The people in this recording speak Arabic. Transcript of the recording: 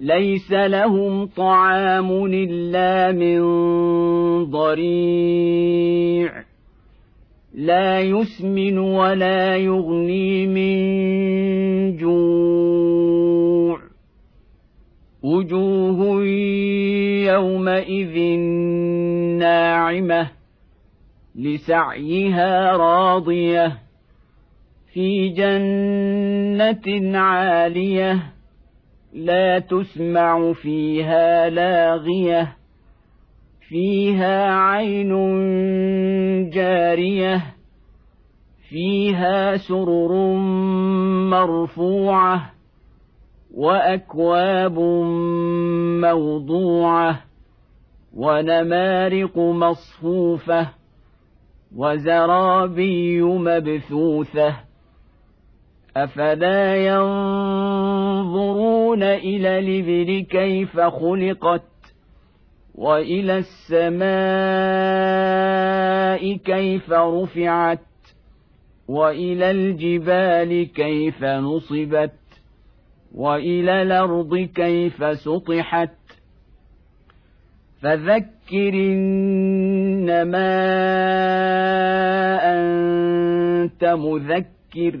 ليس لهم طعام إلا من ضريع. لا يسمن ولا يغني من جوع. وجوه يومئذ ناعمة لسعيها راضية. في جنة عالية. لا تسمع فيها لاغية فيها عين جارية فيها سرر مرفوعة وأكواب موضوعة ونمارق مصفوفة وزرابي مبثوثة. أفلا ينظرون إلى الإبل كيف خلقت وإلى السماء كيف رفعت وإلى الجبال كيف نصبت وإلى الأرض كيف سطحت. فذكر إنما أنت مذكر